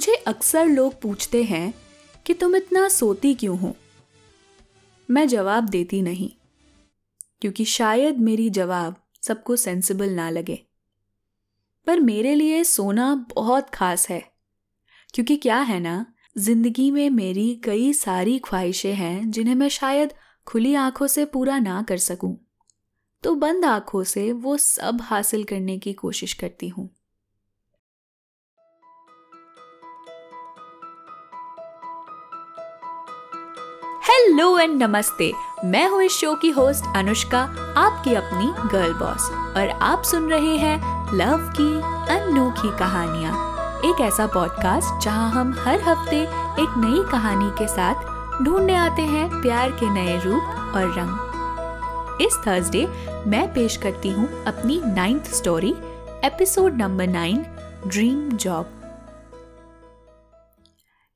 मुझे अक्सर लोग पूछते हैं कि तुम इतना सोती क्यों हो? मैं जवाब देती नहीं, क्योंकि शायद मेरी जवाब सबको सेंसिबल ना लगे। पर मेरे लिए सोना बहुत खास है, क्योंकि क्या है ना, ज़िंदगी में मेरी कई सारी ख्वाहिशें हैं जिन्हें मैं शायद खुली आँखों से पूरा ना कर सकूँ। तो बंद आँखों से वो सब हासिल करने की कोशिश करती हूँ। हेलो एंड नमस्ते। मैं हूँ इस शो की होस्ट अनुष्का, आपकी अपनी गर्ल बॉस। और आप सुन रहे हैं लव की अनोखी कहानियाँ। एक ऐसा पॉडकास्ट जहाँ हम हर हफ़्ते एक नई कहानी के साथ ढूँढने आते हैं प्यार के नए रूप और रंग। इस थर्सडे मैं पेश करती हूँ अपनी ninth story episode number nine dream job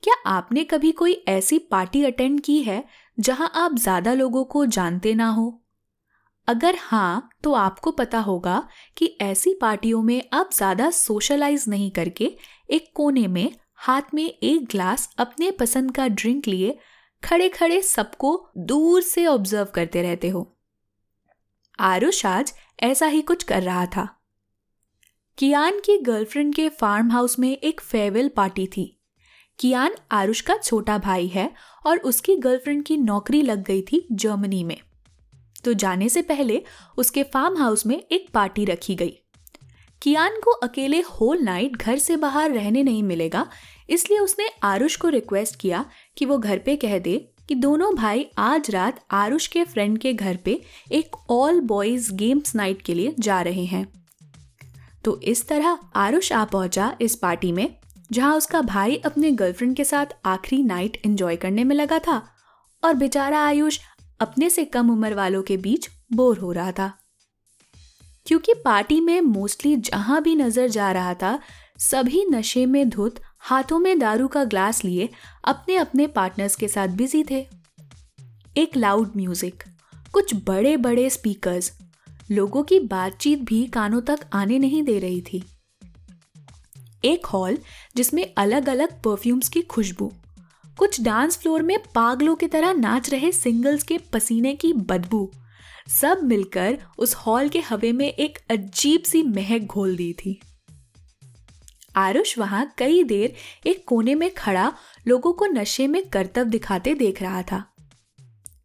क्या आपने कभी कोई ऐसी पार्टी अटेंड की है जहाँ आप ज़्यादा लोगों को जानते ना हो? अगर हाँ तो आपको पता होगा कि ऐसी पार्टियों में आप ज़्यादा सोशलाइज नहीं करके एक कोने में, हाथ में एक ग्लास अपने पसंद का ड्रिंक लिए खड़े खड़े सबको दूर से ऑब्ज़र्व करते रहते हो। आरुष आज ऐसा ही कुछ कर रहा था। कियान की गर्लफ्रेंड के फार्म हाउस में एक फेयरवेल पार्टी थी। कियान आरुष का छोटा भाई है और उसकी गर्लफ्रेंड की नौकरी लग गई थी जर्मनी में। तो जाने से पहले उसके फार्म हाउस में एक पार्टी रखी गई। कियान को अकेले होल नाइट घर से बाहर रहने नहीं मिलेगा, इसलिए उसने आरुष को रिक्वेस्ट किया कि वो घर पे कह दे कि दोनों भाई आज रात आरुष के फ्रेंड के घर पे एक ऑल बॉयज़ गेम्स नाइट के लिए जा रहे हैं। तो इस तरह आरुष आ पहुँचा इस पार्टी में जहाँ उसका भाई अपने गर्लफ्रेंड के साथ आखिरी नाइट एंजॉय करने में लगा था और बेचारा आयुष अपने से कम उम्र वालों के बीच बोर हो रहा था। क्योंकि पार्टी में मोस्टली जहाँ भी नज़र जा रहा था, सभी नशे में धुत, हाथों में दारू का ग्लास लिए अपने अपने पार्टनर्स के साथ बिज़ी थे। एक लाउड म्यूज़िक कुछ बड़े बड़े स्पीकर्स लोगों की बातचीत भी कानों तक आने नहीं दे रही थी। एक हॉल जिसमें अलग अलग परफ्यूम्स की खुशबू। कुछ डांस फ्लोर में पागलों की तरह नाच रहे सिंगल्स के पसीने की बदबू। सब मिलकर उस हॉल के हवे में एक अजीब सी महक घोल दी थी। आरुष वहाँ कई देर एक कोने में खड़ा लोगों को नशे में करतब दिखाते देख रहा था।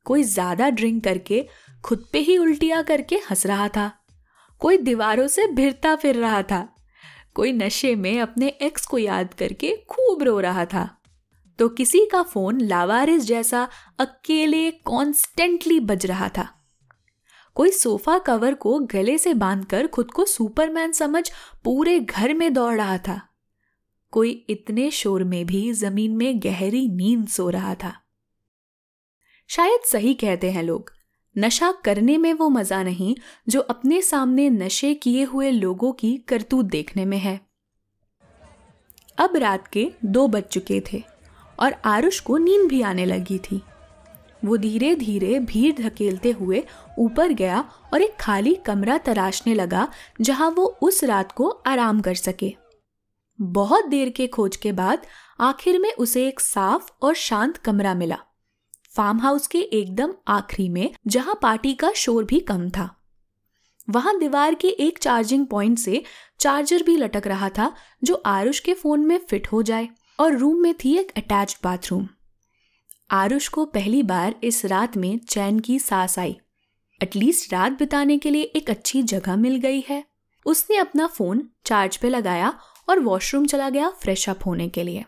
कोई ज़्यादा ड्रिंक करके, खुद पे ही उल्टिया करके हंस रहा था। कोई दीवारों से भिरता फिर रहा था। कोई नशे में अपने एक्स को याद करके खूब रो रहा था। तो किसी का फ़ोन लावारिस जैसा अकेले कॉन्स्टेंटली बज रहा था। कोई सोफा कवर को गले से बांधकर खुद को सुपरमैन समझ पूरे घर में दौड़ रहा था। कोई इतने शोर में भी ज़मीन में गहरी नींद सो रहा था। शायद सही कहते हैं लोग नशा करने में वो मज़ा नहीं, जो अपने सामने नशे किए हुए लोगों की करतूत देखने में है। अब रात के दो बज चुके थे और आरुष को नींद भी आने लगी थी। वो धीरे धीरे भीड़ धकेलते हुए ऊपर गया और एक खाली कमरा तराशने लगा, जहाँ वो उस रात को आराम कर सके। बहुत देर के खोज के बाद आखिर में उसे एक साफ़ और शांत कमरा मिला। फार्म हाउस के एकदम आखिरी में, जहाँ पार्टी का शोर भी कम था। वहाँ दीवार के एक चार्जिंग पॉइंट से चार्जर भी लटक रहा था, जो आरुष के फ़ोन में फिट हो जाए, और रूम में थी एक अटैच बाथरूम। आरुष को पहली बार इस रात में चैन की सांस आई। एटलीस्ट रात बिताने के लिए एक अच्छी जगह मिल गई है। उसने अपना फ़ोन चार्ज पे लगाया और वॉशरूम चला गया फ्रेश अप होने के लिए।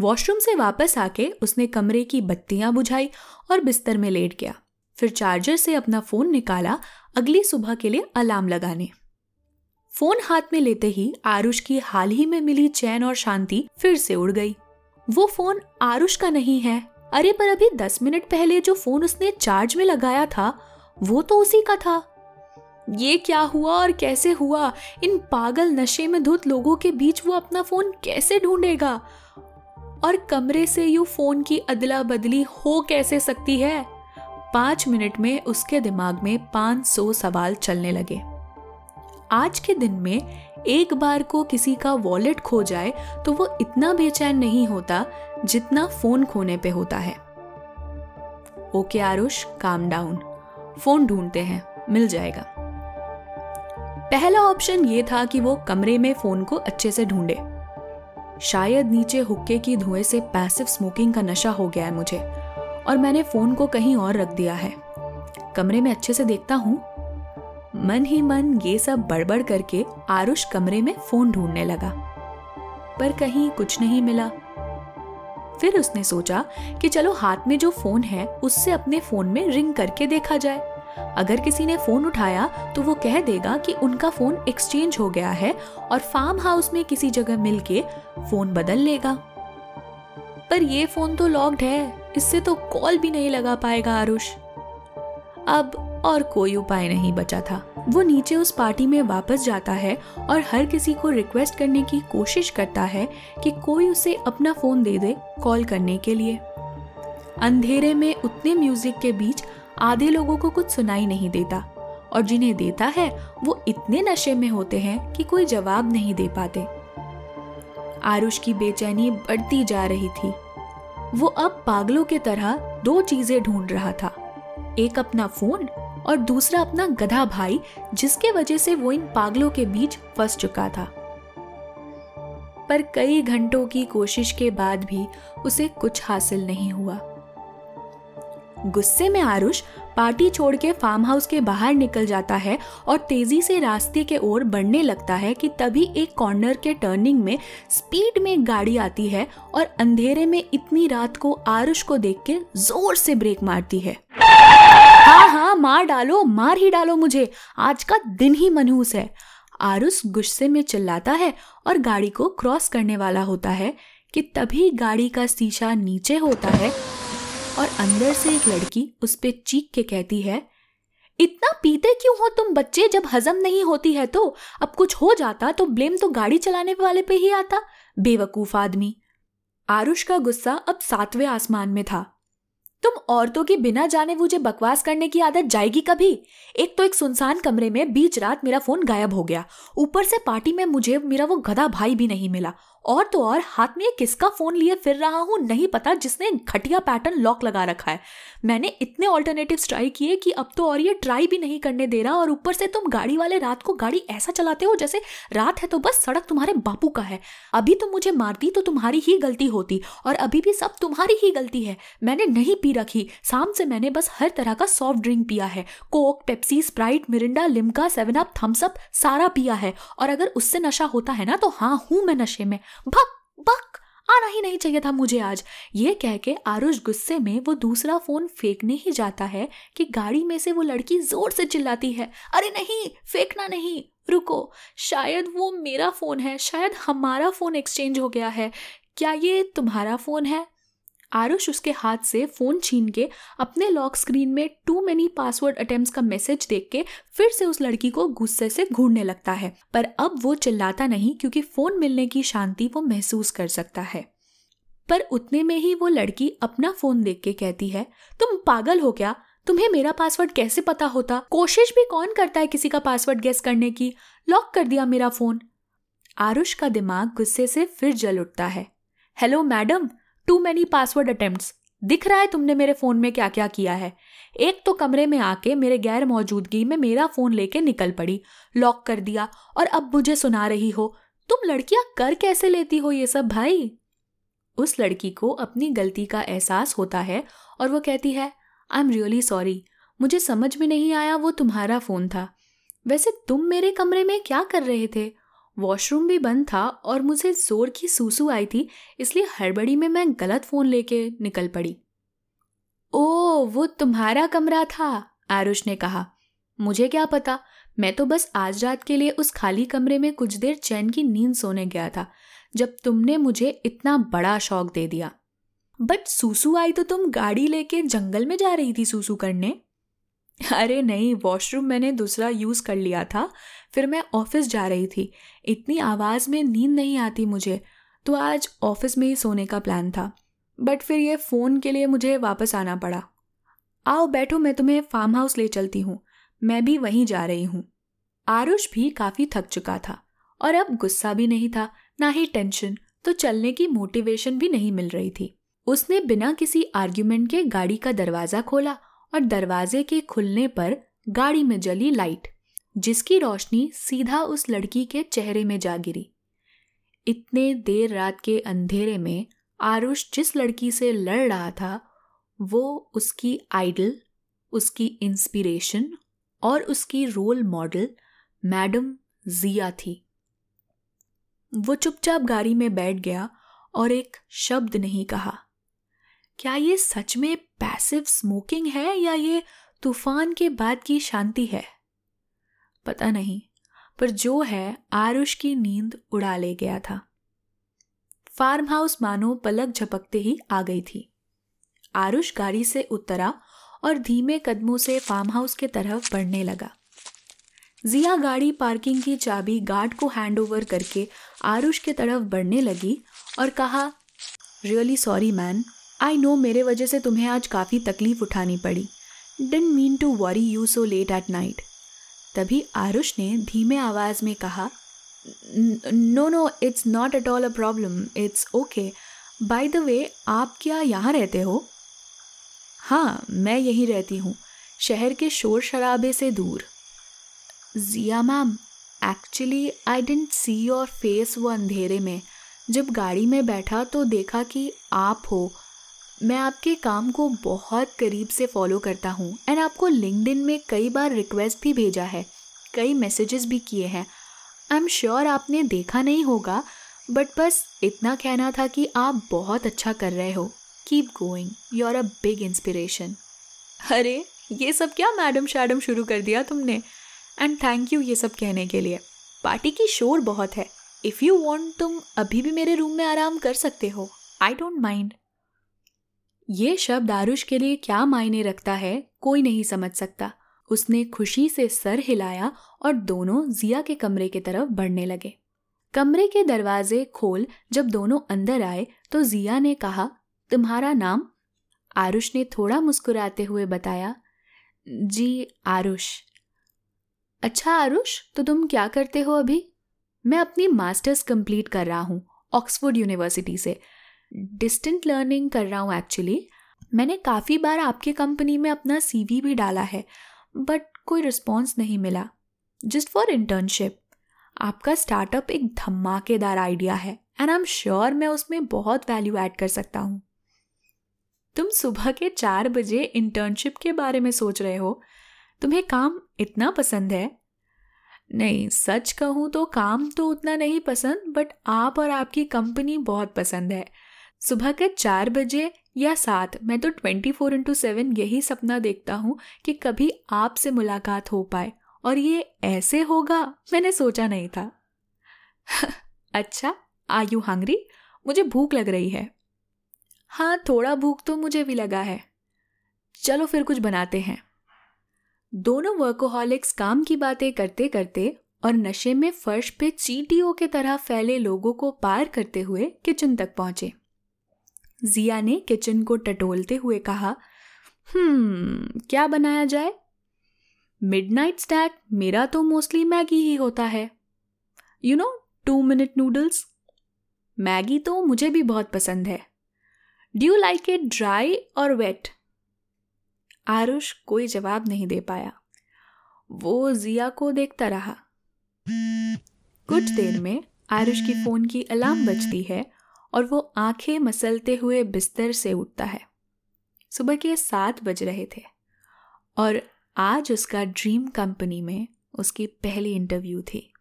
वॉशरूम से वापस आके उसने कमरे की बत्तियाँ बुझाई और बिस्तर में लेट गया। फिर चार्जर से अपना फ़ोन निकाला अगली सुबह के लिए अलार्म लगाने। फ़ोन हाथ में लेते ही आरुष की हाल ही में मिली चैन और शांति फिर से उड़ गई। वो फ़ोन आरुष का नहीं है। अरे पर अभी दस मिनट पहले जो फ़ोन उसने चार्ज में लगाया था, वो तो उसी का था। ये क्या हुआ और कैसे हुआ? इन पागल नशे में धुत लोगों के बीच वो अपना फ़ोन कैसे ढूंढेगा? और कमरे से यू फ़ोन की अदला बदली हो कैसे सकती है? पाँच मिनट में उसके दिमाग में पाँच सौ सवाल चलने लगे। आज के दिन में एक बार को किसी का वॉलेट खो जाए तो वो इतना बेचैन नहीं होता जितना फ़ोन खोने पे होता है। Okay Aarush calm down phone ढूंढते हैं, मिल जाएगा। पहला ऑप्शन ये था कि वो कमरे में फ़ोन को अच्छे से ढूंढे। शायद नीचे हुक्के की धुएँ से पैसिव स्मोकिंग का नशा हो गया है मुझे, और मैंने फ़ोन को कहीं और रख दिया है। कमरे में अच्छे से देखता हूँ। मन ही मन ये सब बड़बड़ करके आरुष कमरे में फ़ोन ढूँढने लगा। पर कहीं कुछ नहीं मिला। फिर उसने सोचा कि चलो हाथ में जो फ़ोन है, उससे अपने फ़ोन में रिंग करके देखा जाए। अगर किसी ने फ़ोन उठाया तो वो कह देगा कि उनका फ़ोन एक्सचेंज हो गया है और फार्म हाउस में किसी जगह मिलके फ़ोन बदल लेगा। पर ये फ़ोन तो लॉक्ड है, इससे तो कॉल भी नहीं लगा पाएगा आरुष। अब और कोई उपाय नहीं बचा था। वो नीचे उस पार्टी में वापस जाता है और हर किसी को रिक्वेस्ट करने की कोशिश करता है कि कोई उसे अपना फ़ोन दे दे कॉल करने के लिए। अंधेरे में उतने म्यूज़िक के बीच आधे लोगों को कुछ सुनाई नहीं देता, और जिन्हें देता है, वो इतने नशे में होते हैं कि कोई जवाब नहीं दे पाते। आरुष की बेचैनी बढ़ती जा रही थी। वो अब पागलों के तरह दो चीज़ें ढूंढ रहा था। एक अपना फ़ोन और दूसरा अपना गधा भाई, जिसके वजह से वो इन पागलों के बीच फंस चुका था। पर कई घंटों की कोशिश के बाद भी उसे कुछ हासिल नहीं हुआ। गुस्से में आरुष पार्टी छोड़ के फार्म हाउस के बाहर निकल जाता है और तेज़ी से रास्ते के ओर बढ़ने लगता है कि तभी एक कॉर्नर के टर्निंग में स्पीड में गाड़ी आती है और अंधेरे में इतनी रात को आरुष को देख के ज़ोर से ब्रेक मारती है। हाँ हाँ मार डालो, मार ही डालो मुझे। आज का दिन ही मनहूस है। आरुष गुस्से में चिल्लाता है और गाड़ी को क्रॉस करने वाला होता है कि तभी गाड़ी का शीशा नीचे होता है और अंदर से एक लड़की उस पर चीख के कहती है, इतना पीते क्यों हो तुम बच्चे? जब हजम नहीं होती है तो? अब कुछ हो जाता तो ब्लेम तो गाड़ी चलाने वाले पे ही आता, बेवकूफ़ आदमी। आरुष का गुस्सा अब सातवें आसमान में था। तुम औरतों की बिना जाने मुझे बकवास करने की आदत जाएगी कभी? एक तो एक सुनसान कमरे में बीच रात मेरा फ़ोन गायब हो गया। ऊपर से पार्टी में मुझे मेरा वो गधा भाई भी नहीं मिला। और तो और, हाथ में किसका फ़ोन लिए फिर रहा हूँ, नहीं पता, जिसने घटिया पैटर्न लॉक लगा रखा है। मैंने इतने ऑल्टरनेटिव ट्राई किए कि अब तो और ये ट्राई भी नहीं करने दे रहा और ऊपर से तुम गाड़ी वाले रात को गाड़ी ऐसा चलाते हो जैसे रात है तो बस सड़क तुम्हारे बापू का है। अभी तुम मुझे मारती तो तुम्हारी ही गलती होती और अभी भी सब तुम्हारी ही गलती है। मैंने नहीं रखी। शाम से मैंने बस हर तरह का सॉफ्ट ड्रिंक पिया है। Coke Pepsi Sprite Mirinda Limca seven up Thums Up सारा पिया है। और अगर उससे नशा होता है ना तो हाँ हूँ मैं नशे में। भक बक आना ही नहीं चाहिए था मुझे आज। ये कह के आरुष गुस्से में वो दूसरा फ़ोन फेंकने ही जाता है कि गाड़ी में से वो लड़की ज़ोर से चिल्लाती है। अरे नहीं, फेंकना नहीं, रुको। शायद वो मेरा फ़ोन है, शायद हमारा फ़ोन एक्सचेंज हो गया है। क्या ये तुम्हारा फ़ोन है? आरुष उसके हाथ से फ़ोन छीन के अपने लॉक स्क्रीन में टू मेनी पासवर्ड अटेम्प्ट का मैसेज देख के फिर से उस लड़की को गुस्से से घूरने लगता है। पर अब वो चिल्लाता नहीं क्योंकि फ़ोन मिलने की शांति वो महसूस कर सकता है। पर उतने में ही वो लड़की अपना फ़ोन देख के कहती है, तुम पागल हो क्या? तुम्हें मेरा पासवर्ड कैसे पता होता? कोशिश भी कौन करता है किसी का पासवर्ड गेस करने की? लॉक कर दिया मेरा फ़ोन. आरुष का दिमाग गुस्से से फिर जल उठता है। Hello madam too many password attempt दिख रहा है तुमने मेरे फ़ोन में क्या क्या किया है? एक तो कमरे में आके मेरे गैर मौजूदगी में मेरा फ़ोन लेके निकल पड़ी, लॉक कर दिया, और अब मुझे सुना रही हो, तुम लड़कियाँ कर कैसे लेती हो ये सब भाई? उस लड़की को अपनी गलती का एहसास होता है और वो कहती है आई एम रियली सॉरी मुझे समझ में नहीं आया वो तुम्हारा फ़ोन था। वैसे तुम मेरे कमरे में क्या कर रहे थे? वॉशरूम भी बंद था और मुझे ज़ोर की सूसू आई थी, इसलिए हड़बड़ी में मैं गलत फ़ोन लेके निकल पड़ी। ओ, वो तुम्हारा कमरा था, आरुष ने कहा। मुझे क्या पता, मैं तो बस आज रात के लिए उस खाली कमरे में कुछ देर चैन की नींद सोने गया था, जब तुमने मुझे इतना बड़ा शौक दे दिया। बट सूसू आई तो तुम गाड़ी लेके जंगल में जा रही थी सूसू करने। अरे नहीं वॉशरूम मैंने दूसरा यूज़ कर लिया था। फिर मैं ऑफ़िस जा रही थी। इतनी आवाज़ में नींद नहीं आती मुझे। तो आज ऑफ़िस में ही सोने का प्लान था। बट फिर ये फ़ोन के लिए मुझे वापस आना पड़ा। आओ बैठो, मैं तुम्हें फार्म हाउस ले चलती हूँ। मैं भी वहीं जा रही हूँ। आरुष भी काफ़ी थक चुका था। और अब गुस्सा भी नहीं था, ना ही टेंशन तो चलने की मोटिवेशन भी नहीं मिल रही थी। उसने बिना किसी आर्ग्यूमेंट के गाड़ी का दरवाज़ा खोला और दरवाजे के खुलने पर गाड़ी में जली लाइट, जिसकी रोशनी सीधा उस लड़की के चेहरे में जा गिरी। इतने देर रात के अंधेरे में आरुष जिस लड़की से लड़ रहा था, वो उसकी आइडल, उसकी इंस्पिरेशन और उसकी रोल मॉडल मैडम जिया थी। वो चुपचाप गाड़ी में बैठ गया और एक शब्द नहीं कहा। क्या ये सच में पैसिव स्मोकिंग है या ये तूफ़ान के बाद की शांति है? पता नहीं, पर जो है, आरुष की नींद उड़ा ले गया था। फार्म हाउस मानो पलक झपकते ही आ गई थी। आरुष गाड़ी से उतरा और धीमे कदमों से फार्म हाउस के तरफ़ बढ़ने लगा। जिया गाड़ी पार्किंग की चाबी गार्ड को हैंड ओवर करके आरुष के तरफ़ बढ़ने लगी और कहा really sorry man I know मेरे वजह से तुम्हें आज काफ़ी तकलीफ़ उठानी पड़ी। Didn't mean to worry you so late at night तभी आरुष ने धीमे आवाज़ में कहा, no no it's not at all a problem it's okay by the way आप क्या यहाँ रहते हो? हाँ मैं यहीं रहती हूँ, शहर के शोर शराबे से दूर. Jiya ma'am actually I didn't see your face वो अंधेरे में। जब गाड़ी में बैठा तो देखा कि आप हो मैं आपके काम को बहुत करीब से फॉलो करता हूँ एंड आपको लिंकड में कई बार रिक्वेस्ट भी भेजा है। कई मैसेजेस भी किए हैं। आई एम श्योर आपने देखा नहीं होगा बट बस इतना कहना था कि आप बहुत अच्छा कर रहे हो। Keep going you are a big inspiration अरे, ये सब क्या मैडम शैडम शुरू कर दिया तुमने? एंड थैंक यू ये सब कहने के लिए। पार्टी की शोर बहुत है। इफ़ यू वॉन्ट तुम अभी भी मेरे रूम में आराम कर सकते हो। आई डोंट माइंड ये शब्द आरुष के लिए क्या मायने रखता है, कोई नहीं समझ सकता। उसने खुशी से सर हिलाया और दोनों जिया के कमरे की तरफ़ बढ़ने लगे। कमरे के दरवाजे खोल जब दोनों अंदर आए तो जिया ने कहा, तुम्हारा नाम? आरुष ने थोड़ा मुस्कुराते हुए बताया, जी, आरुष। अच्छा आरुष तो तुम क्या करते हो अभी? मैं अपनी मास्टर्स कंप्लीट कर रहा हूँ, ऑक्सफोर्ड यूनिवर्सिटी से। डिस्टेंट लर्निंग कर रहा हूँ एक्चुअली मैंने काफ़ी बार आपके कंपनी में अपना सीवी भी डाला है बट कोई रिस्पॉन्स नहीं मिला. जस्ट फॉर इंटर्नशिप आपका स्टार्टअप एक धमाकेदार आइडिया है एंड आई एम श्योर मैं उसमें बहुत वैल्यू ऐड कर सकता हूँ. तुम सुबह के चार बजे इंटर्नशिप के बारे में सोच रहे हो? तुम्हें काम इतना पसंद है? नहीं, सच कहूँ तो काम तो उतना नहीं पसंद बट आप और आपकी कंपनी बहुत पसंद है। सुबह के चार बजे या सात, मैं तो ट्वेंटी फोर इंटू सेवन यही सपना देखता हूँ कि कभी आपसे मुलाकात हो पाए। और ये ऐसे होगा, मैंने सोचा नहीं था। अच्छा आ यू हंग्री मुझे भूख लग रही है। हाँ थोड़ा भूख तो मुझे भी लगा है। चलो फिर कुछ बनाते हैं। दोनों वर्कोहॉलिक्स काम की बातें करते करते और नशे में फर्श पे चीटियों के तरह फैले लोगों को पार करते हुए किचन तक पहुँचे। जिया ने किचन को टटोलते हुए कहा हम्म क्या बनाया जाए? मिडनाइट स्टैक मेरा तो मोस्टली मैगी ही होता है। You know two minute noodles Maggi तो मुझे भी बहुत पसंद है। Do you like it dry और वेट आरुष कोई जवाब नहीं दे पाया। वो जिया को देखता रहा। कुछ देर में आरुष की फ़ोन की अलार्म बजती है और वो आँखें मसलते हुए बिस्तर से उठता है। सुबह के सात बज रहे थे और आज उसका ड्रीम कंपनी में उसकी पहली इंटरव्यू थी।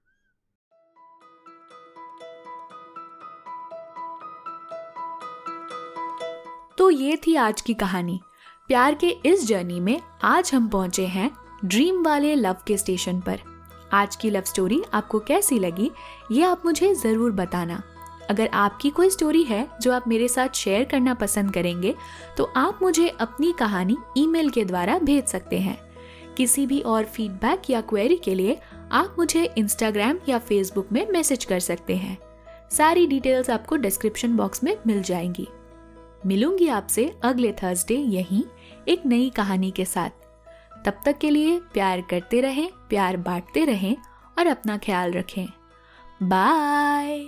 तो ये थी आज की कहानी। प्यार के इस जर्नी में आज हम पहुँचे हैं ड्रीम वाले लव के स्टेशन पर। आज की लव स्टोरी आपको कैसी लगी, ये आप मुझे ज़रूर बताना। अगर आपकी कोई स्टोरी है जो आप मेरे साथ शेयर करना पसंद करेंगे तो आप मुझे अपनी कहानी ईमेल के द्वारा भेज सकते हैं। किसी भी और फीडबैक या क्वेरी के लिए आप मुझे इंस्टाग्राम या फेसबुक में मैसेज कर सकते हैं। सारी डिटेल्स आपको डिस्क्रिप्शन बॉक्स में मिल जाएँगी। मिलूँगी आपसे अगले थर्सडे यहीं एक नई कहानी के साथ। तब तक के लिए प्यार करते रहें, प्यार बांटते रहें और अपना ख्याल रखें। बाय